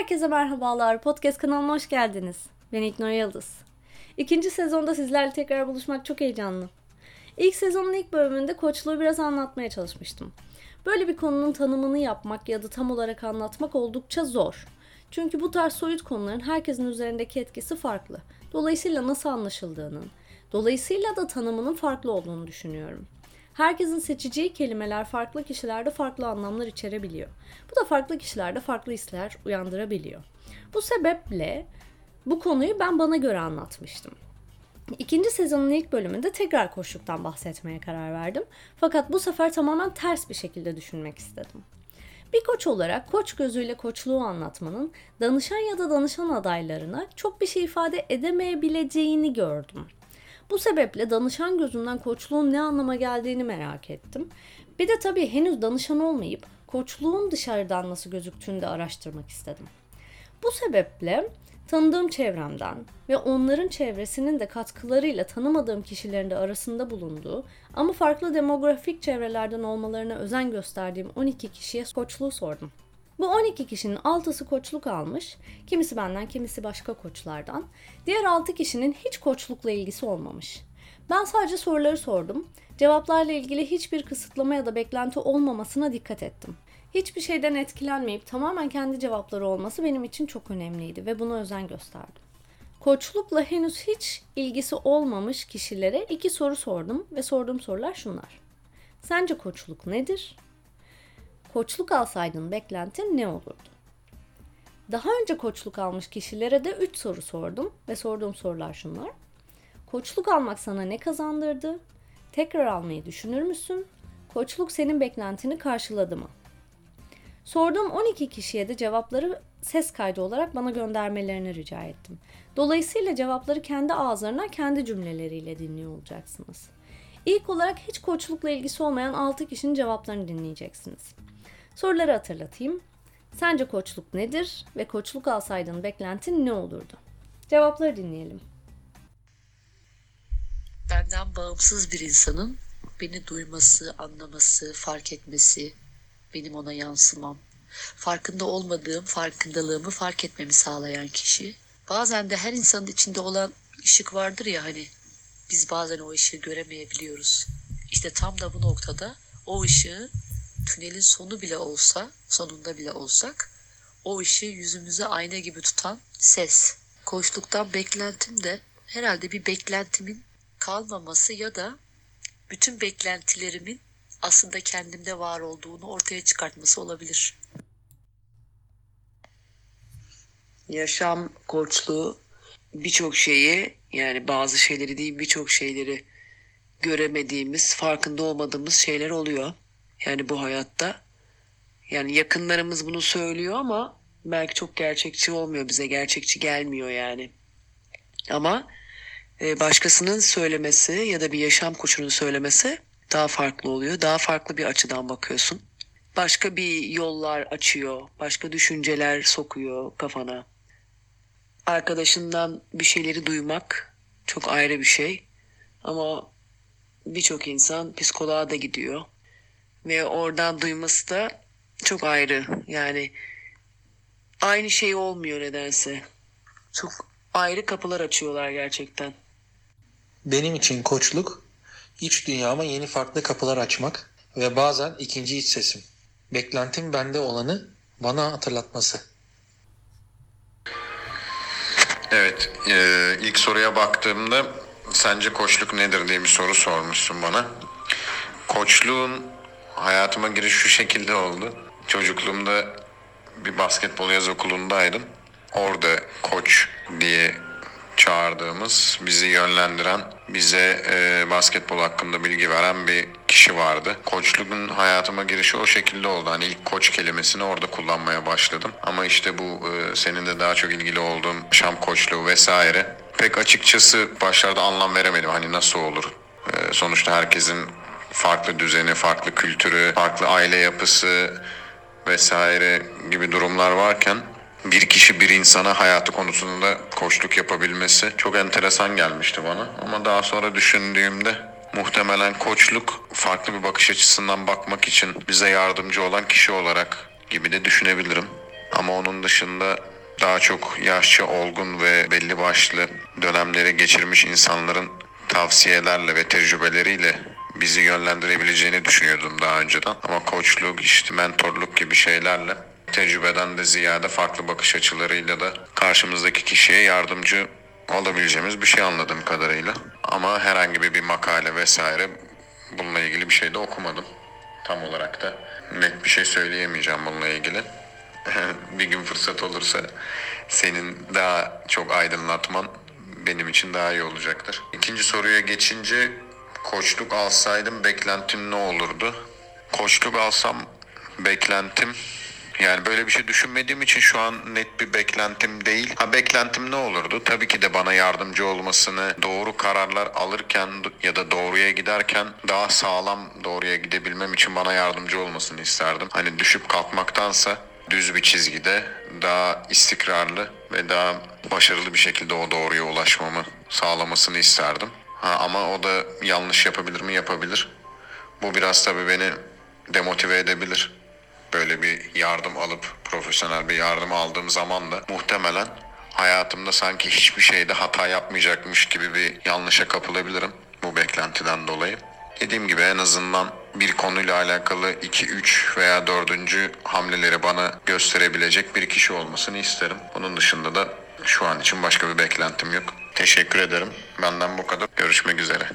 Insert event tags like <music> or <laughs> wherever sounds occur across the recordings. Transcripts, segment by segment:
Herkese merhabalar. Podcast kanalıma hoş geldiniz. Ben İknur Yıldız. İkinci sezonda sizlerle tekrar buluşmak çok heyecanlı. İlk sezonun ilk bölümünde koçluğu biraz anlatmaya çalışmıştım. Böyle bir konunun tanımını yapmak ya da tam olarak anlatmak oldukça zor. Çünkü bu tarz soyut konuların herkesin üzerindeki etkisi farklı. Dolayısıyla nasıl anlaşıldığının, dolayısıyla da tanımının farklı olduğunu düşünüyorum. Herkesin seçeceği kelimeler farklı kişilerde farklı anlamlar içerebiliyor. Bu da farklı kişilerde farklı hisler uyandırabiliyor. Bu sebeple bu konuyu ben bana göre anlatmıştım. İkinci sezonun ilk bölümünde tekrar koçluktan bahsetmeye karar verdim. Fakat bu sefer tamamen ters bir şekilde düşünmek istedim. Bir koç olarak koç gözüyle koçluğu anlatmanın danışan ya da danışan adaylarına çok bir şey ifade edemeyebileceğini gördüm. Bu sebeple danışan gözünden koçluğun ne anlama geldiğini merak ettim. Bir de tabii henüz danışan olmayıp koçluğun dışarıdan nasıl gözüktüğünü de araştırmak istedim. Bu sebeple tanıdığım çevremden ve onların çevresinin de katkılarıyla tanımadığım kişilerin de arasında bulunduğu ama farklı demografik çevrelerden olmalarına özen gösterdiğim 12 kişiye koçluğu sordum. Bu 12 kişinin 6'sı koçluk almış, kimisi benden, kimisi başka koçlardan. Diğer 6 kişinin hiç koçlukla ilgisi olmamış. Ben sadece soruları sordum. Cevaplarla ilgili hiçbir kısıtlama ya da beklenti olmamasına dikkat ettim. Hiçbir şeyden etkilenmeyip tamamen kendi cevapları olması benim için çok önemliydi ve buna özen gösterdim. Koçlukla henüz hiç ilgisi olmamış kişilere iki soru sordum ve sorduğum sorular şunlar. Sence koçluk nedir? Koçluk alsaydın beklentin ne olurdu? Daha önce koçluk almış kişilere de 3 soru sordum ve sorduğum sorular şunlar. Koçluk almak sana ne kazandırdı? Tekrar almayı düşünür müsün? Koçluk senin beklentini karşıladı mı? Sorduğum 12 kişiye de cevapları ses kaydı olarak bana göndermelerini rica ettim. Dolayısıyla cevapları kendi ağızlarına kendi cümleleriyle dinliyor olacaksınız. İlk olarak hiç koçlukla ilgisi olmayan 6 kişinin cevaplarını dinleyeceksiniz. Soruları hatırlatayım. Sence koçluk nedir ve koçluk alsaydın beklentin ne olurdu? Cevapları dinleyelim. Benden bağımsız bir insanın beni duyması, anlaması, fark etmesi, benim ona yansımam. Farkında olmadığım farkındalığımı fark etmemi sağlayan kişi. Bazen de her insanın içinde olan ışık vardır ya hani biz bazen o ışığı göremeyebiliyoruz. İşte tam da bu noktada o ışığı tünelin sonu bile olsa, sonunda bile olsak o ışığı yüzümüze ayna gibi tutan ses. Koçluktan beklentim de herhalde bir beklentimin kalmaması ya da bütün beklentilerimin aslında kendimde var olduğunu ortaya çıkartması olabilir. Yaşam koçluğu birçok şeyi yani bazı şeyleri değil birçok şeyleri göremediğimiz, farkında olmadığımız şeyler oluyor. Yani bu hayatta. Yani yakınlarımız bunu söylüyor ama belki çok gerçekçi olmuyor bize, gerçekçi gelmiyor yani. Ama e, başkasının söylemesi ya da bir yaşam koçunun söylemesi daha farklı oluyor. Daha farklı bir açıdan bakıyorsun. Başka bir yollar açıyor, başka düşünceler sokuyor kafana. Arkadaşından bir şeyleri duymak çok ayrı bir şey. Ama birçok insan psikoloğa da gidiyor. Ve oradan duyması da çok ayrı. Yani aynı şey olmuyor nedense. Çok ayrı kapılar açıyorlar gerçekten. Benim için koçluk iç dünyama yeni farklı kapılar açmak ve bazen ikinci iç sesim. Beklentim bende olanı bana hatırlatması. Evet, e, ilk soruya baktığımda sence koçluk nedir diye bir soru sormuşsun bana. Koçluğun hayatıma giriş şu şekilde oldu. Çocukluğumda bir basketbol yaz okulundaydım. Orada koç diye çağırdığımız, bizi yönlendiren, bize e, basketbol hakkında bilgi veren bir kişi vardı. Koçluğun hayatıma girişi o şekilde oldu. Hani ilk koç kelimesini orada kullanmaya başladım. Ama işte bu e, senin de daha çok ilgili olduğun şam koçluğu vesaire. Pek açıkçası başlarda anlam veremedim. Hani nasıl olur? E, sonuçta herkesin farklı düzeni, farklı kültürü, farklı aile yapısı vesaire gibi durumlar varken bir kişi bir insana hayatı konusunda koçluk yapabilmesi çok enteresan gelmişti bana. Ama daha sonra düşündüğümde muhtemelen koçluk farklı bir bakış açısından bakmak için bize yardımcı olan kişi olarak gibi de düşünebilirim. Ama onun dışında daha çok yaşça olgun ve belli başlı dönemleri geçirmiş insanların tavsiyelerle ve tecrübeleriyle bizi yönlendirebileceğini düşünüyordum daha önceden. Ama koçluk, işte mentorluk gibi şeylerle tecrübeden de ziyade farklı bakış açılarıyla da karşımızdaki kişiye yardımcı olabileceğimiz bir şey anladığım kadarıyla. Ama herhangi bir, bir makale vesaire bununla ilgili bir şey de okumadım. Tam olarak da net bir şey söyleyemeyeceğim bununla ilgili. <laughs> bir gün fırsat olursa senin daha çok aydınlatman benim için daha iyi olacaktır. İkinci soruya geçince koçluk alsaydım beklentim ne olurdu? Koçluk alsam beklentim yani böyle bir şey düşünmediğim için şu an net bir beklentim değil. Ha beklentim ne olurdu? Tabii ki de bana yardımcı olmasını, doğru kararlar alırken ya da doğruya giderken daha sağlam doğruya gidebilmem için bana yardımcı olmasını isterdim. Hani düşüp kalkmaktansa düz bir çizgide daha istikrarlı ve daha başarılı bir şekilde o doğruya ulaşmamı sağlamasını isterdim. Ha, ama o da yanlış yapabilir mi? Yapabilir. Bu biraz tabii beni demotive edebilir. Böyle bir yardım alıp profesyonel bir yardım aldığım zaman da muhtemelen hayatımda sanki hiçbir şeyde hata yapmayacakmış gibi bir yanlışa kapılabilirim bu beklentiden dolayı. Dediğim gibi en azından bir konuyla alakalı 2, 3 veya 4. hamleleri bana gösterebilecek bir kişi olmasını isterim. Bunun dışında da şu an için başka bir beklentim yok. Teşekkür ederim. Benden bu kadar. Görüşmek üzere.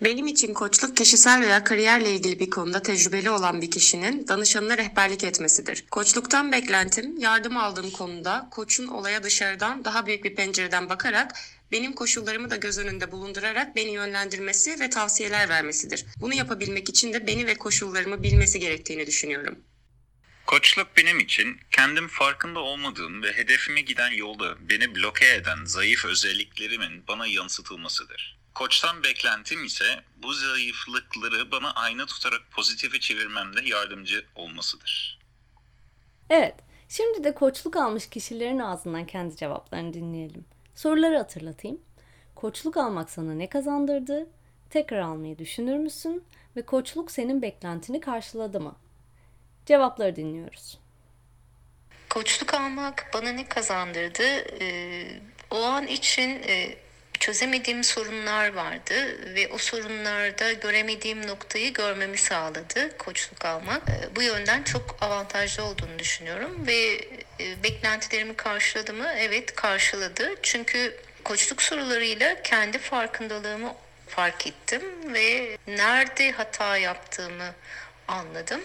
Benim için koçluk kişisel veya kariyerle ilgili bir konuda tecrübeli olan bir kişinin danışanına rehberlik etmesidir. Koçluktan beklentim yardım aldığım konuda koçun olaya dışarıdan daha büyük bir pencereden bakarak benim koşullarımı da göz önünde bulundurarak beni yönlendirmesi ve tavsiyeler vermesidir. Bunu yapabilmek için de beni ve koşullarımı bilmesi gerektiğini düşünüyorum. Koçluk benim için kendim farkında olmadığım ve hedefime giden yolda beni bloke eden zayıf özelliklerimin bana yansıtılmasıdır. Koçtan beklentim ise bu zayıflıkları bana ayna tutarak pozitife çevirmemde yardımcı olmasıdır. Evet, şimdi de koçluk almış kişilerin ağzından kendi cevaplarını dinleyelim. Soruları hatırlatayım. Koçluk almak sana ne kazandırdı? Tekrar almayı düşünür müsün? Ve koçluk senin beklentini karşıladı mı? Cevapları dinliyoruz. Koçluk almak bana ne kazandırdı? Ee, o an için e, çözemediğim sorunlar vardı ve o sorunlarda göremediğim noktayı görmemi sağladı koçluk almak. Ee, bu yönden çok avantajlı olduğunu düşünüyorum ve e, beklentilerimi karşıladı mı? Evet karşıladı. Çünkü koçluk sorularıyla kendi farkındalığımı fark ettim ve nerede hata yaptığımı anladım.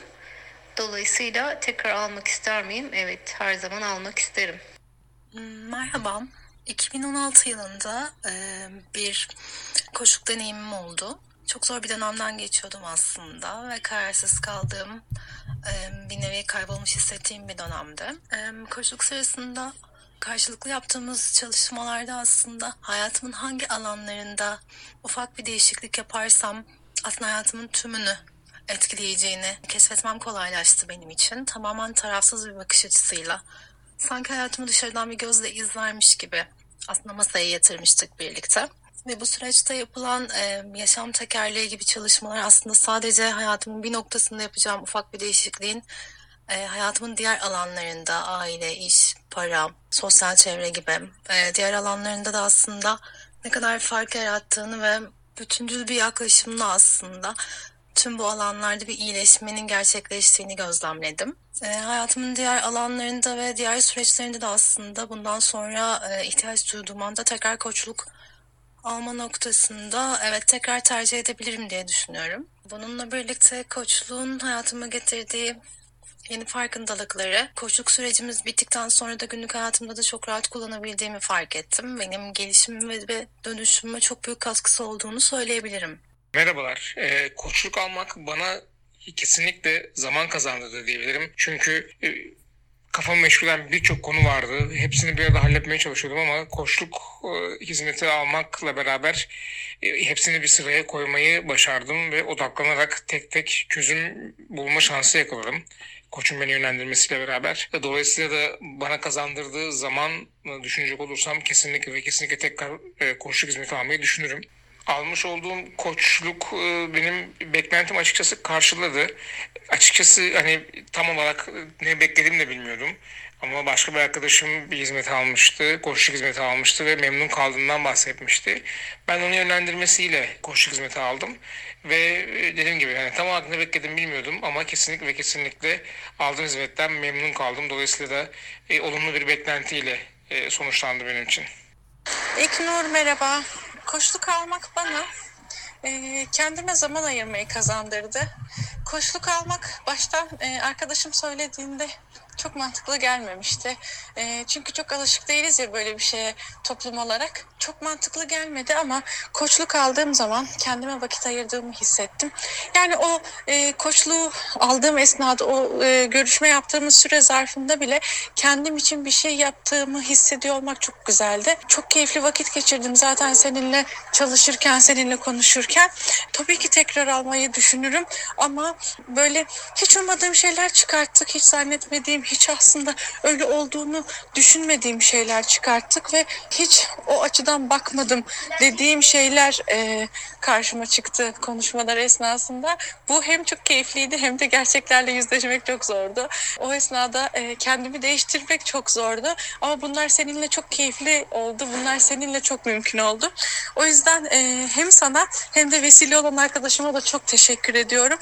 Dolayısıyla tekrar almak ister miyim? Evet, her zaman almak isterim. Merhaba. 2016 yılında e, bir koşuk deneyimim oldu. Çok zor bir dönemden geçiyordum aslında ve kararsız kaldığım, e, bir nevi kaybolmuş hissettiğim bir dönemde. E, koşuluk sırasında karşılıklı yaptığımız çalışmalarda aslında hayatımın hangi alanlarında ufak bir değişiklik yaparsam aslında hayatımın tümünü etkileyeceğini keşfetmem kolaylaştı benim için. Tamamen tarafsız bir bakış açısıyla. Sanki hayatımı dışarıdan bir gözle izlermiş gibi aslında masaya yatırmıştık birlikte. Ve bu süreçte yapılan e, yaşam tekerleği gibi çalışmalar aslında sadece hayatımın bir noktasında yapacağım ufak bir değişikliğin e, hayatımın diğer alanlarında aile, iş, para, sosyal çevre gibi e, diğer alanlarında da aslında ne kadar fark yarattığını ve bütüncül bir yaklaşımla aslında tüm bu alanlarda bir iyileşmenin gerçekleştiğini gözlemledim. E, hayatımın diğer alanlarında ve diğer süreçlerinde de aslında bundan sonra e, ihtiyaç duyduğum anda tekrar koçluk alma noktasında evet tekrar tercih edebilirim diye düşünüyorum. Bununla birlikte koçluğun hayatıma getirdiği yeni farkındalıkları, koçluk sürecimiz bittikten sonra da günlük hayatımda da çok rahat kullanabildiğimi fark ettim. Benim gelişimime ve dönüşümüme çok büyük katkısı olduğunu söyleyebilirim. Merhabalar. Ee, koçluk almak bana kesinlikle zaman kazandırdı diyebilirim. Çünkü e, kafamı meşgulen birçok konu vardı. Hepsini bir arada halletmeye çalışıyordum ama koçluk e, hizmeti almakla beraber e, hepsini bir sıraya koymayı başardım ve odaklanarak tek tek çözüm bulma şansı yakaladım. Koçun beni yönlendirmesiyle beraber. Dolayısıyla da bana kazandırdığı zaman düşünecek olursam kesinlikle ve kesinlikle tekrar e, koçluk hizmeti almayı düşünürüm almış olduğum koçluk e, benim beklentim açıkçası karşıladı. Açıkçası hani tam olarak ne beklediğimi de bilmiyordum. Ama başka bir arkadaşım bir hizmet almıştı, koçluk hizmeti almıştı ve memnun kaldığından bahsetmişti. Ben onu yönlendirmesiyle koçluk hizmeti aldım. Ve e, dediğim gibi yani tam olarak ne bekledim bilmiyordum ama kesinlikle ve kesinlikle aldığım hizmetten memnun kaldım. Dolayısıyla da e, olumlu bir beklentiyle e, sonuçlandı benim için. İknur merhaba. Koçluk almak bana e, kendime zaman ayırmayı kazandırdı. Koçluk almak baştan e, arkadaşım söylediğinde çok mantıklı gelmemişti. E, çünkü çok alışık değiliz ya böyle bir şeye toplum olarak. Çok mantıklı gelmedi ama koçluk aldığım zaman kendime vakit ayırdığımı hissettim. Yani o e, koçluğu aldığım esnada o e, görüşme yaptığımız süre zarfında bile kendim için bir şey yaptığımı hissediyor olmak çok güzeldi. Çok keyifli vakit geçirdim zaten seninle çalışırken, seninle konuşurken. Tabii ki tekrar almayı düşünürüm ama böyle hiç ummadığım şeyler çıkarttık. Hiç zannetmediğim, hiç aslında öyle olduğunu düşünmediğim şeyler çıkarttık ve hiç o açıdan bakmadım dediğim şeyler e, karşıma çıktı konuşmalar esnasında. Bu hem çok keyifliydi hem de gerçeklerle yüzleşmek çok zordu. O esnada e, kendimi değiştirmek çok zordu. Ama bunlar seninle çok keyifli oldu. Bunlar seninle çok mümkün oldu. O yüzden e, hem sana hem de vesile olan arkadaşıma da çok teşekkür ediyorum.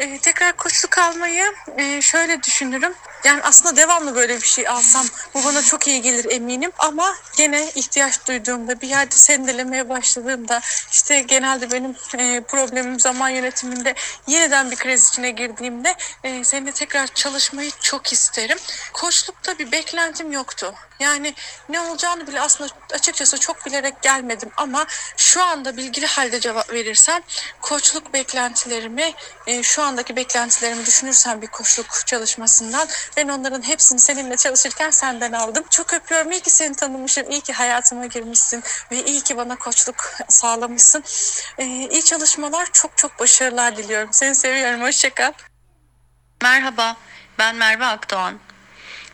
Ee, tekrar koçluk almayı e, şöyle düşünürüm. Yani aslında devamlı böyle bir şey alsam bu bana çok iyi gelir eminim. Ama gene ihtiyaç duyduğumda bir yerde sendelemeye başladığımda işte genelde benim e, problemim zaman yönetiminde yeniden bir kriz içine girdiğimde e, seninle tekrar çalışmayı çok isterim. Koçlukta bir beklentim yoktu. Yani ne olacağını bile aslında açıkçası çok bilerek gelmedim ama şu anda bilgili halde cevap verirsem koçluk beklentilerimi e, şu andaki beklentilerimi düşünürsem bir koçluk çalışmasından ben onların hepsini seninle çalışırken senden aldım. Çok öpüyorum. İyi ki seni tanımışım. İyi ki hayatıma girmişsin ve iyi ki bana koçluk sağlamışsın. E, iyi çalışmalar. Çok çok başarılar diliyorum. Seni seviyorum. Hoşçakal. Merhaba, ben Merve Akdoğan.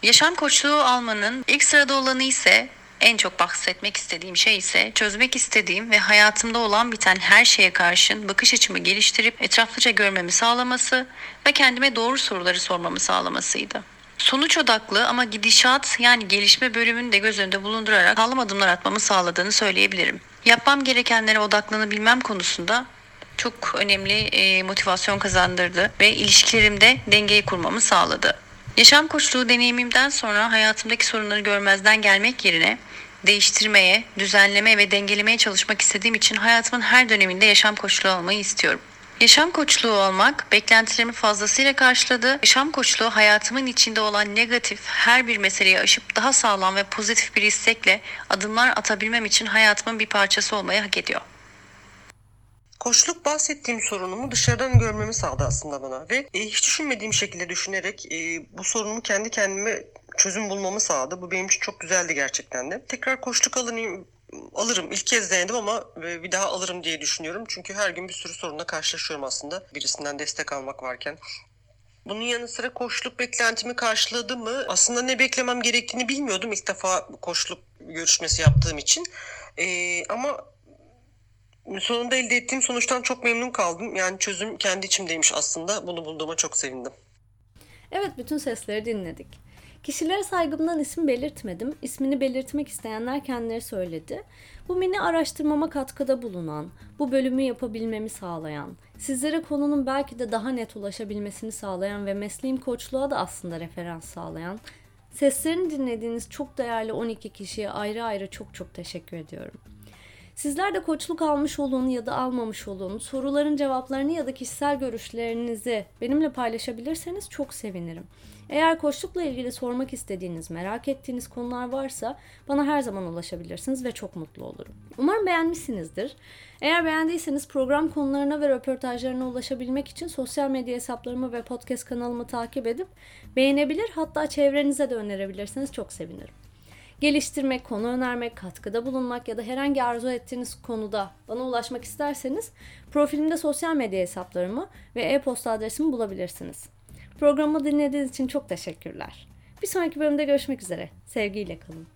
Yaşam koçluğu almanın ilk sırada olanı ise en çok bahsetmek istediğim şey ise çözmek istediğim ve hayatımda olan biten her şeye karşın bakış açımı geliştirip etraflıca görmemi sağlaması ve kendime doğru soruları sormamı sağlamasıydı. Sonuç odaklı ama gidişat yani gelişme bölümünü de göz önünde bulundurarak sağlam adımlar atmamı sağladığını söyleyebilirim. Yapmam gerekenlere odaklanabilmem konusunda çok önemli motivasyon kazandırdı ve ilişkilerimde dengeyi kurmamı sağladı. Yaşam koçluğu deneyimimden sonra hayatımdaki sorunları görmezden gelmek yerine değiştirmeye, düzenlemeye ve dengelemeye çalışmak istediğim için hayatımın her döneminde yaşam koçluğu almayı istiyorum. Yaşam koçluğu olmak beklentilerimi fazlasıyla karşıladı. Yaşam koçluğu hayatımın içinde olan negatif her bir meseleyi aşıp daha sağlam ve pozitif bir istekle adımlar atabilmem için hayatımın bir parçası olmayı hak ediyor. Koçluk bahsettiğim sorunumu dışarıdan görmemi sağladı aslında bana ve e, hiç düşünmediğim şekilde düşünerek e, bu sorunumu kendi kendime çözüm bulmamı sağladı. Bu benim için çok güzeldi gerçekten de. Tekrar koçluk alayım alırım. İlk kez denedim ama e, bir daha alırım diye düşünüyorum. Çünkü her gün bir sürü sorunla karşılaşıyorum aslında. Birisinden destek almak varken. Bunun yanı sıra koçluk beklentimi karşıladı mı? Aslında ne beklemem gerektiğini bilmiyordum ilk defa koçluk görüşmesi yaptığım için. Ee, ama sonunda elde ettiğim sonuçtan çok memnun kaldım. Yani çözüm kendi içimdeymiş aslında. Bunu bulduğuma çok sevindim. Evet bütün sesleri dinledik. Kişilere saygımdan isim belirtmedim. İsmini belirtmek isteyenler kendileri söyledi. Bu mini araştırmama katkıda bulunan, bu bölümü yapabilmemi sağlayan, sizlere konunun belki de daha net ulaşabilmesini sağlayan ve mesleğim koçluğa da aslında referans sağlayan, seslerini dinlediğiniz çok değerli 12 kişiye ayrı ayrı çok çok teşekkür ediyorum. Sizler de koçluk almış olun ya da almamış olun. Soruların cevaplarını ya da kişisel görüşlerinizi benimle paylaşabilirseniz çok sevinirim. Eğer koçlukla ilgili sormak istediğiniz, merak ettiğiniz konular varsa bana her zaman ulaşabilirsiniz ve çok mutlu olurum. Umarım beğenmişsinizdir. Eğer beğendiyseniz program konularına ve röportajlarına ulaşabilmek için sosyal medya hesaplarımı ve podcast kanalımı takip edip beğenebilir hatta çevrenize de önerebilirsiniz. Çok sevinirim geliştirmek, konu önermek, katkıda bulunmak ya da herhangi arzu ettiğiniz konuda bana ulaşmak isterseniz profilimde sosyal medya hesaplarımı ve e-posta adresimi bulabilirsiniz. Programı dinlediğiniz için çok teşekkürler. Bir sonraki bölümde görüşmek üzere. Sevgiyle kalın.